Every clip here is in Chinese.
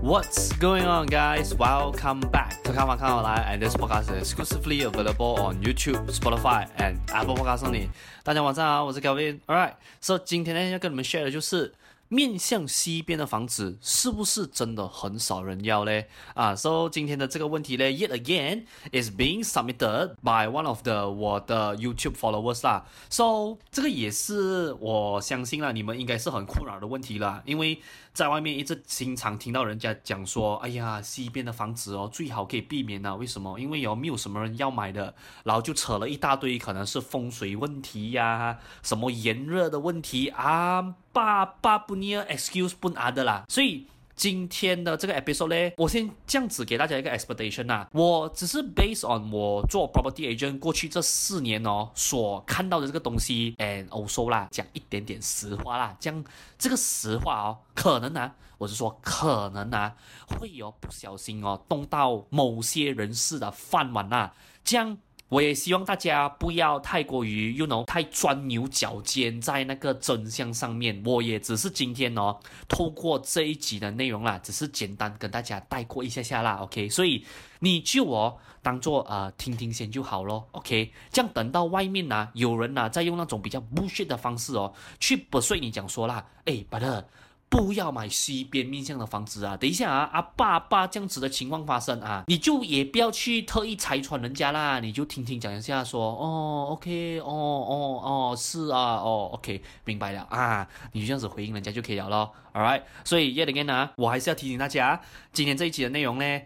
What's going on, guys? Welcome back to 看完看好来 and this podcast is exclusively available on YouTube, Spotify, and Apple Podcasts only. 大家晚上好，我是 Kelvin. Alright, so 今天呢要跟你们 share 的就是。 面向西边的房子是不是真的很少人要嘞？啊，so 今天的这个问题嘞，yet again is being submitted by one of the 我的 YouTube followers 啦。so 这个也是我相信啦，你们应该是很困扰的问题啦，因为在外面一直经常听到人家讲说，哎呀，西边的房子哦，最好可以避免啊。为什么？因为有没有什么人要买的，然后就扯了一大堆，可能是风水问题呀、什么炎热的问题啊。爸爸不尼尔 excuse 不拿的啦，所以今天的这个 episode 呢，我先这样子给大家一个 expectation 呐，我只是 based on 我做 property agent 过去这四年哦所看到的这个东西，and also 啦，讲一点点实话啦，讲这个实话哦，可能啊，我是说可能啊，会有不小心哦动到某些人士的饭碗呐，这样。我也希望大家不要太过于，you know，太钻牛角尖在那个真相上面。我也只是今天哦，透过这一集的内容啦，只是简单跟大家带过一下下啦，OK。所以你就哦当做呃听听先就好咯，OK。这样等到外面呢有人呢在用那种比较 bullshit 的方式哦去不碎你讲说啦，诶，brother。不要买西边面向的房子啊！等一下啊，阿爸爸这样子的情况发生啊，你就也不要去特意拆穿人家啦，你就听听讲一下说，哦，OK，哦哦哦，是啊，哦，OK，明白了啊，你就这样子回应人家就可以了咯。，All right 所以 yet again 呢，我还是要提醒大家，今天这一期的内容呢。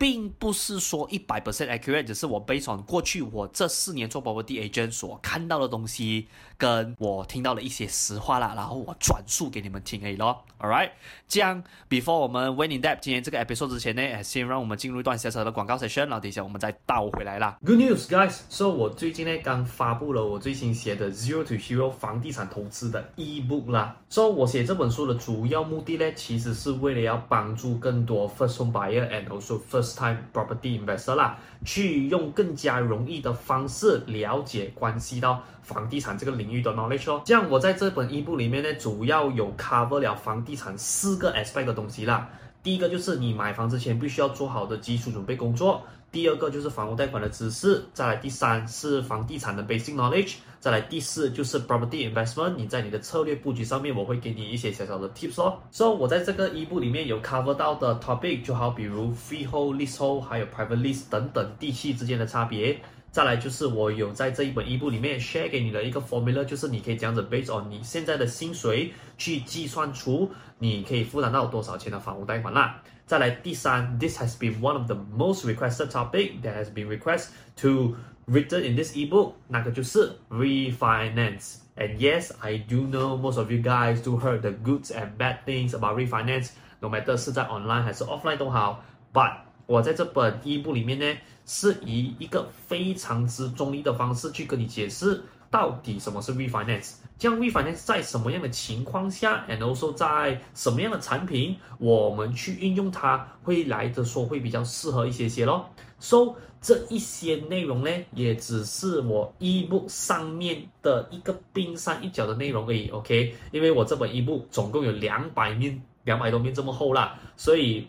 并不是说一百 percent accurate，只是我 based on 过去我这四年做 property agent 所看到的东西，跟我听到的一些实话啦，然后我转述给你们听而已咯。All right，这样 before 我们 went in depth 今天这个 episode 之前呢，先让我们进入一段小小的广告 session，然后等一下我们再倒回来啦。Good news, guys！So 我最近呢刚发布了我最新写的 Zero to Hero 房地产投资的 ebook 啦。So 我写这本书的主要目的呢，其实是为了要帮助更多 first home buyer and also first time property investor 啦，去用更加容易的方式了解关系到房地产这个领域的 knowledge 哦。像我在这本 ebook 里面呢，主要有 cover 了房地产四个 aspect 的东西啦。第一个就是你买房之前必须要做好的基础准备工作。第二个就是房屋贷款的知识，再来第三是房地产的 basic knowledge，再来第四就是 property investment。你在你的策略布局上面，我会给你一些小小的 tips 哦。So 我在这个一部里面有 cover 到的 topic，就好比如 freehold、leasehold，还有 private lease 等等地契之间的差别。再来就是我有在这一本 ebook 里面 share 给你的一个 formula，就是你可以这样子 based on 你现在的薪水去计算出你可以负担到多少钱的房屋贷款啦。再来第三，this has been one of the most requested topic that has been requested to written in this ebook，那个就是 refinance。And yes, I do know most of you guys do heard the goods and bad things about refinance. No matter 是在 online 还是 offline 都好，but 我在这本 ebook 里面呢， 是以一个非常之中立的方式去跟你解释。到底什么是 refinance？这样 refinance 在什么样的情况下，and also 在什么样的产品，我们去运用它，会来的说会比较适合一些些咯。So 这一些内容呢，也只是我 ebook 上面的一个冰山一角的内容而已。OK，因为我这本 ebook 总共有两百面，两百多面这么厚啦，所以。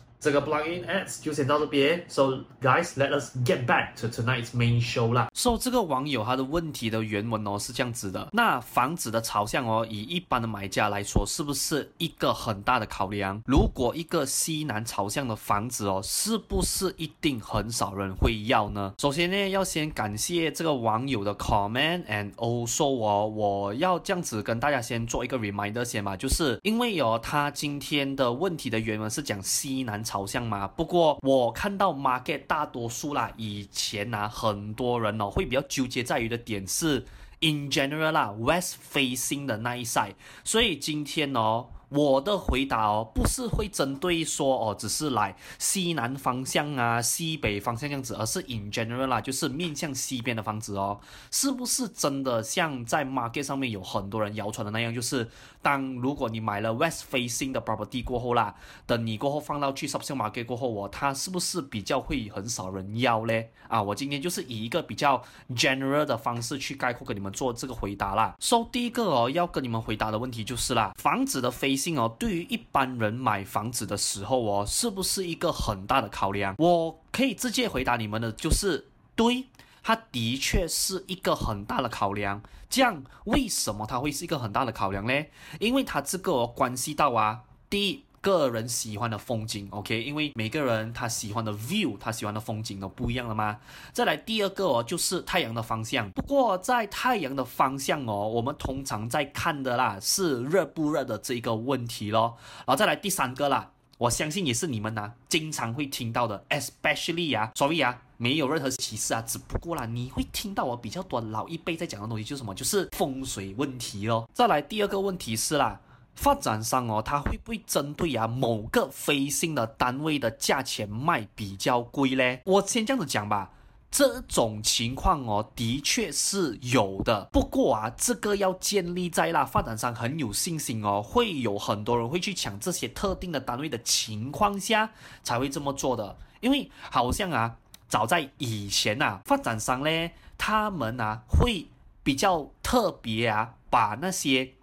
这个 plugin ads 就先到这边，So guys，let us get back to tonight's main show 啦。So 这个网友他的问题的原文哦是这样子的，那房子的朝向哦，以一般的买家来说，是不是一个很大的考量？如果一个西南朝向的房子哦，是不是一定很少人会要呢？首先呢，要先感谢这个网友的 comment，and also 哦，我要这样子跟大家先做一个 reminder 先嘛，就是因为哦，他今天的问题的原文是讲西南。朝向嘛，不过我看到 market 大多数啦，以前啊，很多人哦会比较纠结在于的点是 in general 啦，west facing 的那一 side，所以今天哦。我的回答哦，不是会针对说哦，只是来西南方向啊、西北方向这样子，而是 in general 啦，就是面向西边的房子哦，是不是真的像在 market 上面有很多人谣传的那样，就是当如果你买了 west facing 的 property 过后啦，等你过后放到去 subsale market 过后哦，它是不是比较会很少人要嘞？啊，我今天就是以一个比较 general 的方式去概括给你们做这个回答啦。So 第一个哦，要跟你们回答的问题就是啦，房子的 facing 哦，对于一般人买房子的时候哦，是不是一个很大的考量？我可以直接回答你们的，就是对，它的确是一个很大的考量。这样，为什么它会是一个很大的考量呢？因为它这个哦，关系到啊，第一。个人喜欢的风景，OK，因为每个人他喜欢的 view，他喜欢的风景都不一样了嘛。再来第二个哦，就是太阳的方向。不过在太阳的方向哦，我们通常在看的啦是热不热的这一个问题咯。然后再来第三个啦，我相信也是你们呐经常会听到的，especially 啊所以啊，没有任何歧视啊，只不过啦你会听到我比较多老一辈在讲的东西就是什么，就是风水问题咯。再来第二个问题是啦。发展商哦，他会不会针对啊某个飞信的单位的价钱卖比较贵嘞？我先这样子讲吧，这种情况哦，的确是有的。不过啊，这个要建立在啦发展商很有信心哦，会有很多人会去抢这些特定的单位的情况下才会这么做的。因为好像啊，早在以前啊，发展商嘞，他们啊会比较特别啊，把那些。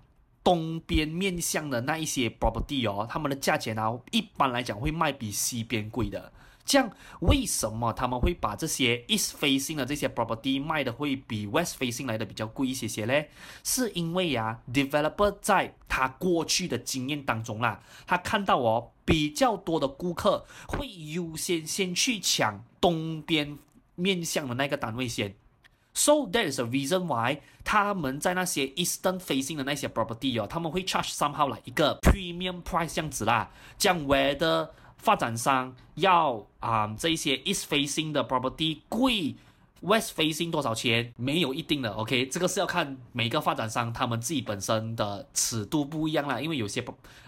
东边面向的那一些 property 哦，他们的价钱啊，一般来讲会卖比西边贵的。这样为什么他们会把这些 east facing 的这些 property 卖的会比 west facing 来的比较贵一些些呢？是因为呀，developer 在他过去的经验当中啦，他看到哦，比较多的顾客会优先先去抢东边面向的那个单位先。So that is a reason why 他们在那些 eastern facing 的那些 property 哦，他们会 charge somehow 来一个 premium price 这样子啦。这样 whether 发展商要啊、这些 east facing 的 property 贵，west facing 多少钱没有一定的。OK，这个是要看每个发展商他们自己本身的尺度不一样啦，因为有些。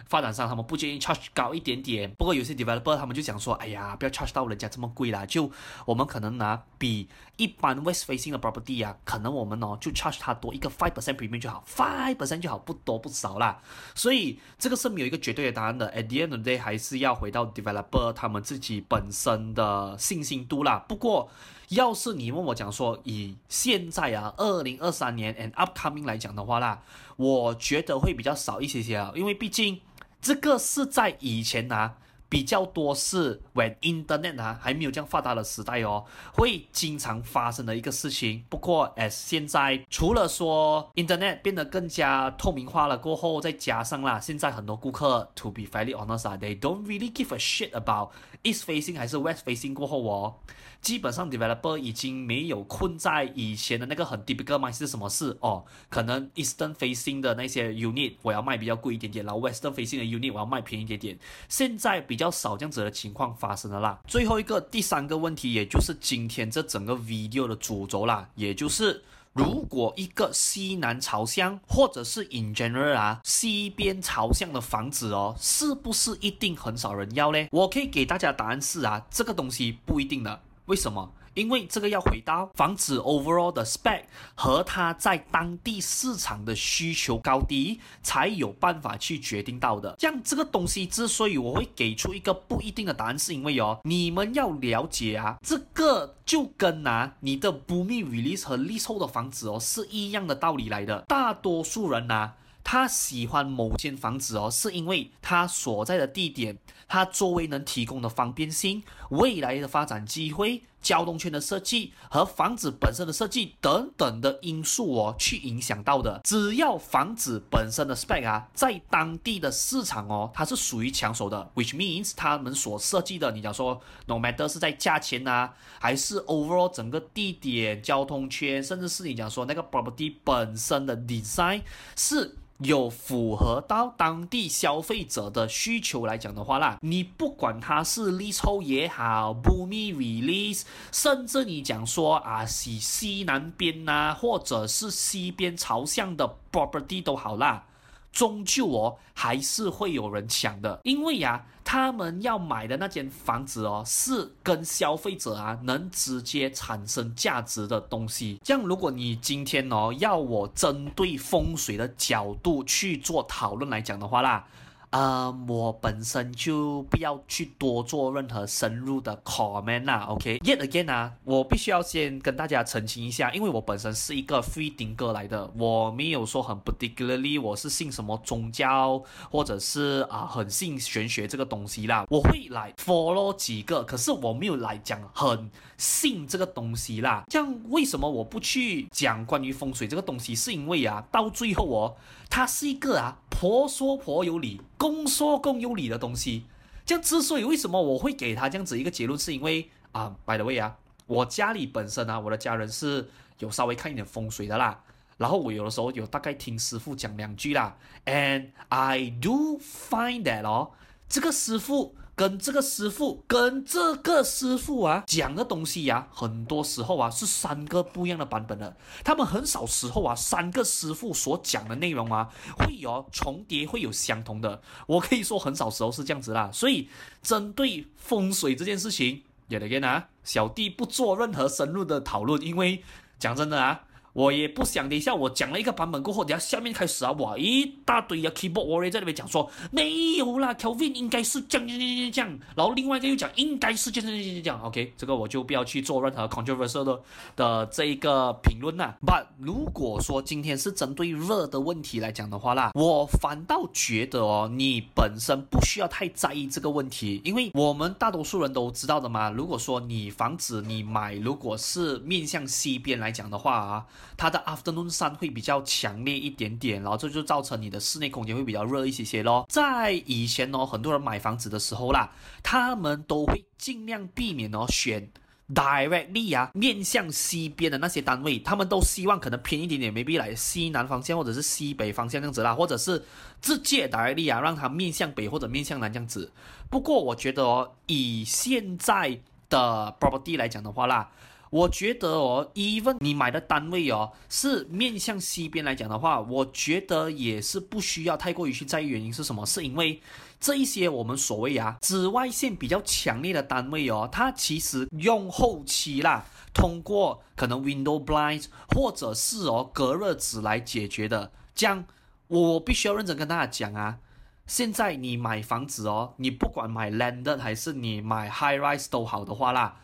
发展商他们不建议 charge 高一点点，不过有些 developer 他们就讲说，哎呀，不要 charge 到人家这么贵啦，就我们可能拿比一般 west facing 的 property 啊，可能我们哦就 charge 它多一个 five percent premium 就好，five percent 就好，不多不少啦。所以这个是没有一个绝对的答案的，at the end of the day 还是要回到 developer 他们自己本身的信心度啦。不过要是你问我讲说，以现在啊二零二三年 and upcoming 来讲的话啦，我觉得会比较少一些些啊，因为毕竟。这个是在以前啊，比较多是 when internet 啊还没有这样发达的时代哦，会经常发生的一个事情。不过 as 现在除了说 internet 变得更加透明化了过后，再加上啦，现在很多顾客 to be fairly honest 啊，they don't really give a shit about east facing 还是 west facing 过后哦。基本上，developer 已经没有困在以前的那个很 typical m i n d 是什么事哦？可能 eastern facing 的那些 unit 我要卖比较贵一点点，然后 western facing 的 unit 我要卖便宜一点点。现在比较少这样子的情况发生了啦。最后一个第三个问题，也就是今天这整个 video 的主轴啦，也就是如果一个西南朝向或者是 in general 啊西边朝向的房子哦，是不是一定很少人要呢？我可以给大家答案是啊，这个东西不一定的。为什么？因为这个要回到房子 overall 的 spec 和它在当地市场的需求高低，才有办法去决定到的。像这个东西之所以我会给出一个不一定的答案，是因为哦，你们要了解啊，这个就跟啊你的 Bumi release 和 lease 后的房子哦是一样的道理来的。大多数人啊。他喜欢某间房子哦，是因为他所在的地点，他周围能提供的方便性、未来的发展机会、交通圈的设计和房子本身的设计等等的因素哦，去影响到的。只要房子本身的 spec 啊，在当地的市场哦，它是属于抢手的，which means 他们所设计的，你讲说 no matter 是在价钱啊，还是 overall 整个地点、交通圈，甚至是你讲说那个 property 本身的 design 是。有符合到当地消费者的需求来讲的话啦，你不管它是 leasehold 也好，Bumi release，甚至你讲说啊，西西南边呐、啊，或者是西边朝向的 property 都好啦，终究哦还是会有人抢的，因为呀，他们要买的那间房子哦，是跟消费者啊能直接产生价值的东西。这样，如果你今天哦要我针对风水的角度去做讨论来讲的话啦。呃，我本身就不要去多做任何深入的 comment 啦，OK？Yet again 啊，我必须要先跟大家澄清一下，因为我本身是一个 free thinker 来的，我没有说很 particularly 我是信什么宗教，或者是啊、很信玄学这个东西啦，我会来 follow 几个，可是我没有来讲很信这个东西啦。这样为什么我不去讲关于风水这个东西？是因为啊，到最后哦，它是一个啊。婆说婆有理，公说公有理的东西，这样之所以为什么我会给他这样子一个结论，是因为啊，by the way 啊，我家里本身啊，我的家人是有稍微看一点风水的啦，然后我有的时候有大概听师傅讲两句啦，and I do find that 哦，这个师傅。跟这个师傅，跟这个师傅啊讲的东西呀、啊，很多时候啊是三个不一样的版本的。他们很少时候啊，三个师傅所讲的内容啊会有重叠，会有相同的。我可以说很少时候是这样子啦。所以针对风水这件事情，也得跟啊，小弟不做任何深入的讨论，因为讲真的啊。我也不想，等一下我讲了一个版本过后，等下下面开始啊，哇，一大堆啊，keyboard warrior 在那边讲说没有啦，Kevin 应该是这样这样这样，然后另外一个又讲应该是这样这样这样，OK，这个我就不要去做任何 controversial 的的这一个评论啦。But 如果说今天是针对热的问题来讲的话啦，我反倒觉得哦，你本身不需要太在意这个问题，因为我们大多数人都知道的嘛。如果说你房子你买，如果是面向西边来讲的话啊。它的 afternoon sun 会比较强烈一点点，然后这就造成你的室内空间会比较热一些些咯。在以前哦，很多人买房子的时候啦，他们都会尽量避免哦选 directly 啊面向西边的那些单位，他们都希望可能偏一点点，maybe 来西南方向或者是西北方向这样子啦，或者是直接 directly 啊让它面向北或者面向南这样子。不过我觉得哦，以现在的 property 来讲的话啦。我觉得哦，even 你买的单位哦是面向西边来讲的话，我觉得也是不需要太过于去在意。原因是什么？是因为这一些我们所谓啊紫外线比较强烈的单位哦，它其实用后期啦，通过可能 window blinds 或者是哦隔热纸来解决的。这样我必须要认真跟大家讲啊，现在你买房子哦，你不管买 landed 还是你买 high rise 都好的话啦。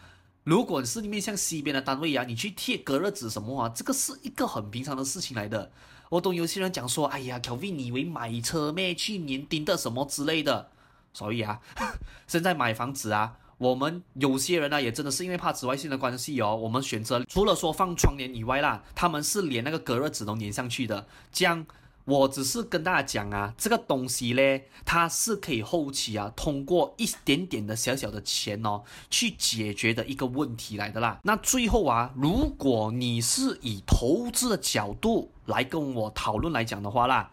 如果是面向西边的单位、啊，你去贴隔热纸什么啊？这个是一个很平常的事情来的。我懂有些人讲说，哎呀小 V，你以为买车咩？去年钉的什么之类的。所以啊，现在买房子啊，我们有些人呢、也真的是因为怕紫外线的关系哦，我们选择除了说放窗帘以外啦，他们是连那个隔热纸都粘上去的，这样。我只是跟大家讲啊，这个东西嘞，它是可以后期啊，通过一点点的小小的钱哦，去解决的一个问题来的啦。那最后啊，如果你是以投资的角度来跟我讨论来讲的话啦。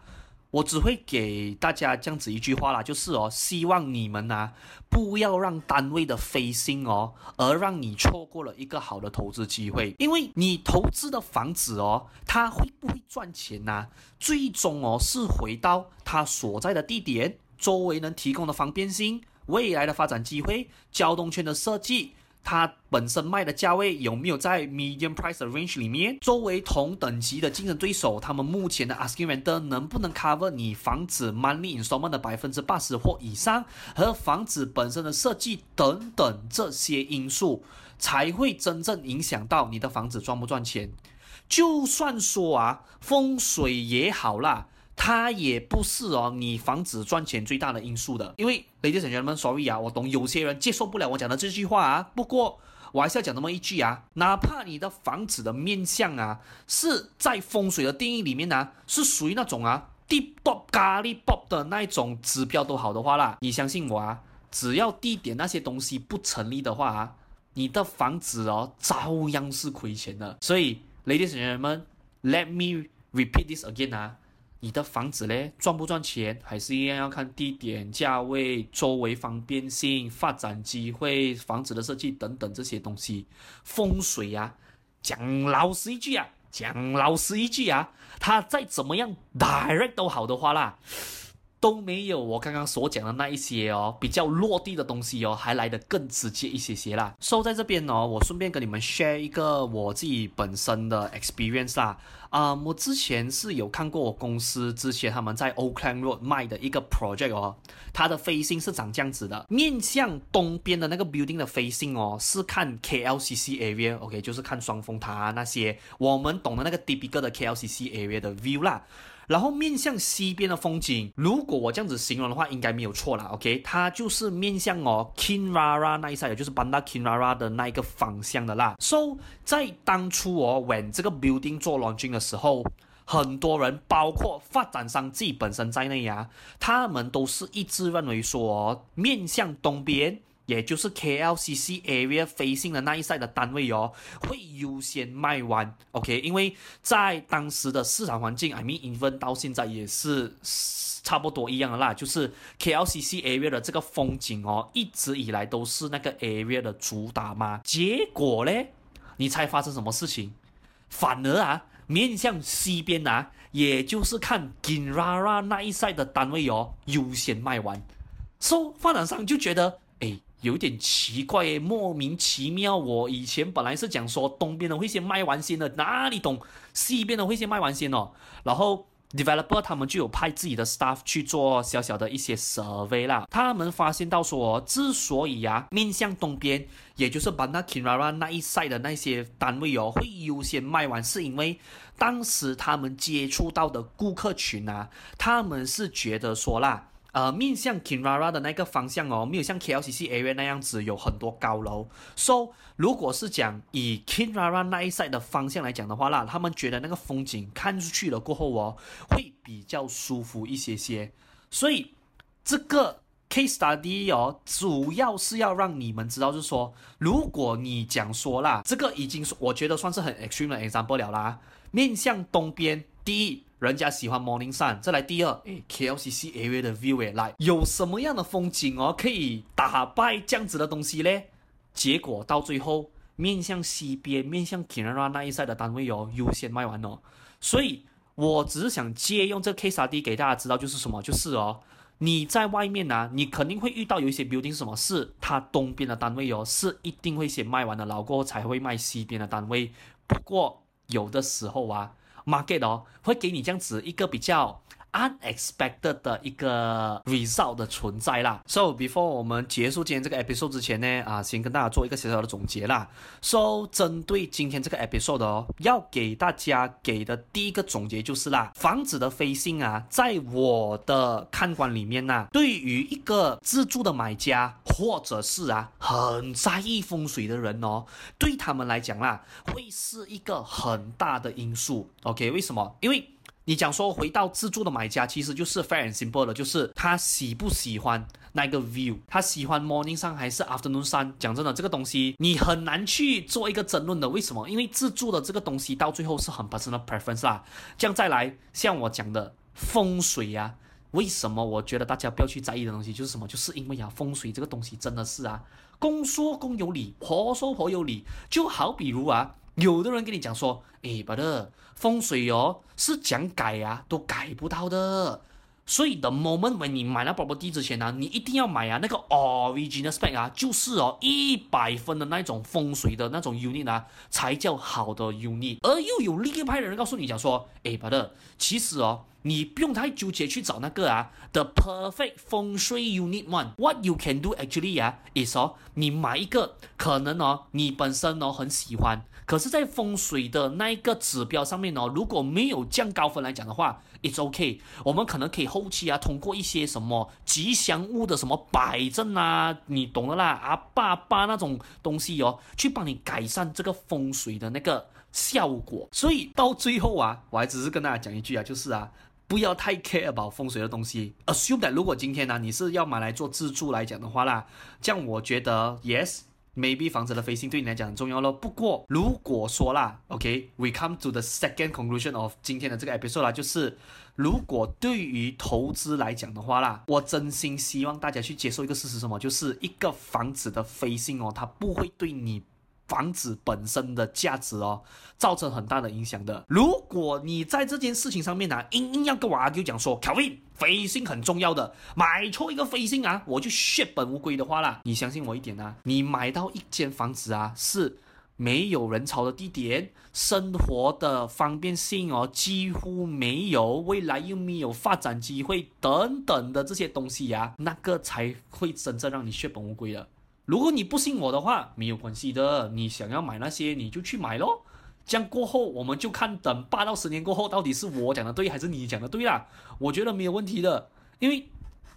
我只会给大家这样子一句话啦，就是哦，希望你们呐、不要让单位的飞星哦，而让你错过了一个好的投资机会。因为你投资的房子哦，它会不会赚钱呐、最终哦，是回到它所在的地点，周围能提供的方便性、未来的发展机会、交通圈的设计。它本身卖的价位有没有在 medium price range 里面？作为同等级的竞争对手，他们目前的 asking rent 能不能 cover 你房子 monthly installment 的百分之八十或以上？和房子本身的设计等等这些因素，才会真正影响到你的房子赚不赚钱。就算说啊，风水也好啦。它也不是哦，你房子赚钱最大的因素的，因为 ladies and gentlemen，sorry 啊，我懂有些人接受不了我讲的这句话啊。不过我还是要讲那么一句啊，哪怕你的房子的面向啊是在风水的定义里面呢、啊，是属于那种啊 deep top 咖喱 pop 的那一种指标都好的话啦，你相信我啊，只要地点那些东西不成立的话啊，你的房子哦照样是亏钱的。所以 ladies and gentlemen，let me repeat this again 啊。你的房子嘞，赚不赚钱，还是一样要看地点、价位、周围方便性、发展机会、房子的设计等等这些东西。风水啊，讲老实一句啊，讲老实一句啊，他再怎么样 direct 都好的话啦。都没有我刚刚所讲的那一些哦，比较落地的东西哦，还来得更直接一些些啦。So 在这边呢、哦，我顺便跟你们 share 一个我自己本身的 experience 啦。啊、我之前是有看过我公司之前他们在 Oakland Road 卖的一个 project 哦，它的 facing 是长这样子的，面向东边的那个 building 的 facing 哦，是看 KLCC area，OK，、就是看双峰塔那些我们懂的那个 typical 的 KLCC area 的 view 啦。然后面向西边的风景，如果我这样子形容的话，应该没有错啦。OK，它就是面向哦 Kinrara 那一 side，也就是 Bandar Kinrara 的那一个方向的啦。So 在当初哦，when 这个 building 做 launching 的时候，很多人，包括发展商自己本身在内啊，他们都是一致认为说，面向东边。也就是 KLCC area facing 的那一 side 的单位哦，会优先卖完，OK？因为在当时的市场环境，I mean even 到现在也是差不多一样的啦，就是 KLCC area 的这个风景哦，一直以来都是那个 area 的主打嘛。结果呢，你猜发生什么事情？反而啊，面向西边啊，也就是看 Kinrara 那一 side 的单位哦，优先卖完，So 发展商就觉得，哎。有点奇怪诶，莫名其妙。我以前本来是讲说东边的会先卖完先的，哪里懂西边的会先卖完先哦。然后 developer 他们就有派自己的 staff 去做小小的一些 survey 啦。他们发现到说，之所以啊面向东边，也就是 Bandar Kinrara 那一赛的那些单位哦会优先卖完，是因为当时他们接触到的顾客群啊，他们是觉得说啦。呃，面向 Kinrara 的那个方向哦，没有像 KLCC area 那样子有很多高楼。So，如果是讲以 Kinrara 那一 side 的方向来讲的话啦，他们觉得那个风景看出去了过后哦，会比较舒服一些些。所以这个 case study 哦，主要是要让你们知道，就是说，如果你讲说啦，这个已经我觉得算是很 extreme 的 example 了啦。面向东边，第一。人家喜欢 Morning Sun，再来第二，诶，KLCC area 的 view 诶，来有什么样的风景哦，可以打败这样子的东西嘞？结果到最后，面向西边、面向 k i n a r a 那一 side 的单位哦，优先卖完哦。所以我只是想借用这个 case study 给大家知道，就是什么，就是哦，你在外面呢、你肯定会遇到有一些 building 什么，是它东边的单位哦，是一定会先卖完的，然后过后才会卖西边的单位。不过有的时候啊。Market 哦，会给你这样子一个比较 unexpected 的一个 result 的存在啦。So before 我们结束今天这个 episode 之前呢，啊，先跟大家做一个小小的总结啦。So 针对今天这个 episode 哦，要给大家给的第一个总结就是啦，房子的飞信啊，在我的看官里面呐、啊，对于一个自住的买家或者是啊很在意风水的人哦，对他们来讲啦，会是一个很大的因素。OK，为什么？因为你讲说回到自住的买家，其实就是 fair and simple 的，就是他喜不喜欢那个 view，他喜欢 morning sun 还是 afternoon sun。讲真的，这个东西你很难去做一个争论的。为什么？因为自住的这个东西到最后是很 personal preference 啦。这样再来，像我讲的风水啊，为什么我觉得大家不要去在意的东西就是什么？就是因为啊，风水这个东西真的是啊，公说公有理，婆说婆有理。就好比如啊。有的人跟你讲说，诶，brother，风水哦是讲改啊都改不到的，所以 the moment when 你买了宝宝机之前呢、你一定要买啊那个 original spec 啊，就是哦一百分的那种风水的那种 unit 啊，才叫好的 unit。而又有另一派的人告诉你讲说，诶，brother，其实哦。你不用太纠结去找那个啊，the perfect 风水 unit one。What you can do actually 啊，is 哦，你买一个可能哦，你本身哦很喜欢，可是，在风水的那一个指标上面哦，如果没有降高分来讲的话，it's okay。我们可能可以后期啊，通过一些什么吉祥物的什么摆阵啊，你懂的啦，啊爸爸那种东西哦，去帮你改善这个风水的那个效果。所以到最后啊，我还只是跟大家讲一句啊，就是啊。不要太 care about 风水的东西。Assume that 如果今天呢、你是要买来做自住来讲的话啦，这样我觉得 yes，maybe 房子的 facing 对你来讲很重要咯。不过如果说啦，OK，we、come to the second conclusion of 今天的这个 episode 啦，就是如果对于投资来讲的话啦，我真心希望大家去接受一个事实，什么？就是一个房子的 facing 哦，它不会对你房子本身的价值哦，造成很大的影响的。如果你在这件事情上面呢、啊，硬硬要跟我阿 Q 讲说条命飞星很重要的，买错一个飞星啊，我就血本无归的话啦，你相信我一点啊，你买到一间房子啊，是。没有人潮的地点，生活的方便性哦几乎没有，未来又没有发展机会等等的这些东西呀、啊，那个才会真正让你血本无归的。如果你不信我的话，没有关系的，你想要买那些你就去买咯。这样过后我们就看等八到十年过后到底是我讲的对还是你讲的对啦。我觉得没有问题的，因为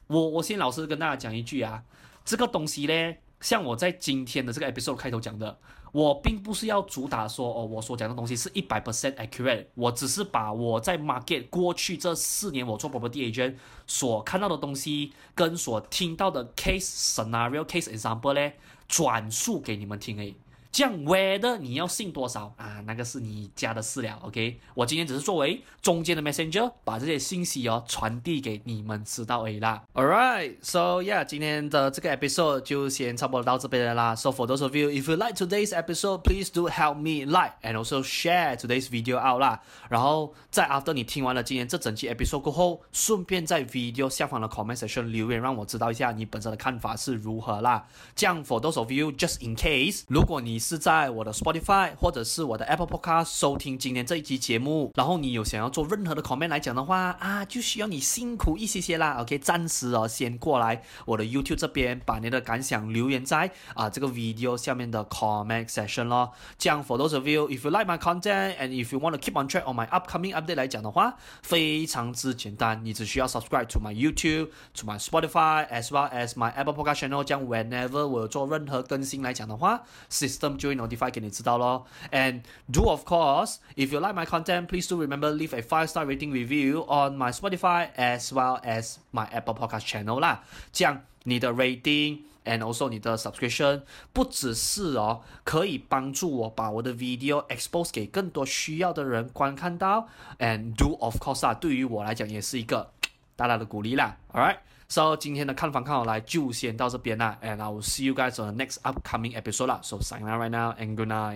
我我先老实跟大家讲一句啊，这个东西呢。像我在今天的这个 episode 开头讲的，我并不是要主打说哦，我所讲的东西是一百 percent accurate，我只是把我在 market 过去这四年我做 property agent 所看到的东西跟所听到的 case scenario case example 呢，转述给你们听诶。这样 whether 你要信多少啊？那个是你家的事了。OK，我今天只是作为中间的 messenger，把这些信息哦传递给你们知道而已啦。Alright，so yeah，今天的这个 episode 就先差不多到这边了啦。So for those of you，if you like today's episode，please do help me like and also share today's video out 啦。然后在 after 你听完了今天这整期 episode 过后，顺便在 video 下方的 comment section 留言，让我知道一下你本身的看法是如何啦。这样 for those of you，just in case，如果你是在我的 Spotify 或者是我的 Apple Podcast 收听今天这一期节目，然后你有想要做任何的 comment 来讲的话啊，就需要你辛苦一些些啦。OK，暂时哦，先过来我的 YouTube 这边，把你的感想留言在啊这个 video 下面的 comment section 咯。这样 for those of you，if you like my content and if you want to keep on track on my upcoming update 来讲的话，非常之简单，你只需要 subscribe to my YouTube，to my Spotify，as well as my Apple Podcast channel。这样 whenever 我有做任何更新来讲的话，system 就会 notify 给你知道咯，and do of course if you like my content please do remember leave a five star rating review on my Spotify as well as my Apple Podcast channel 啦，这样你的 rating and also 你的 subscription 不只是哦可以帮助我把我的 video expose 给更多需要的人观看到，and do of course 啊对于我来讲也是一个大大的鼓励啦，alright。 So 今天的看房看好来就先到这边啦，and I will see you guys on the next upcoming episode 啦。So sign out right now and good night.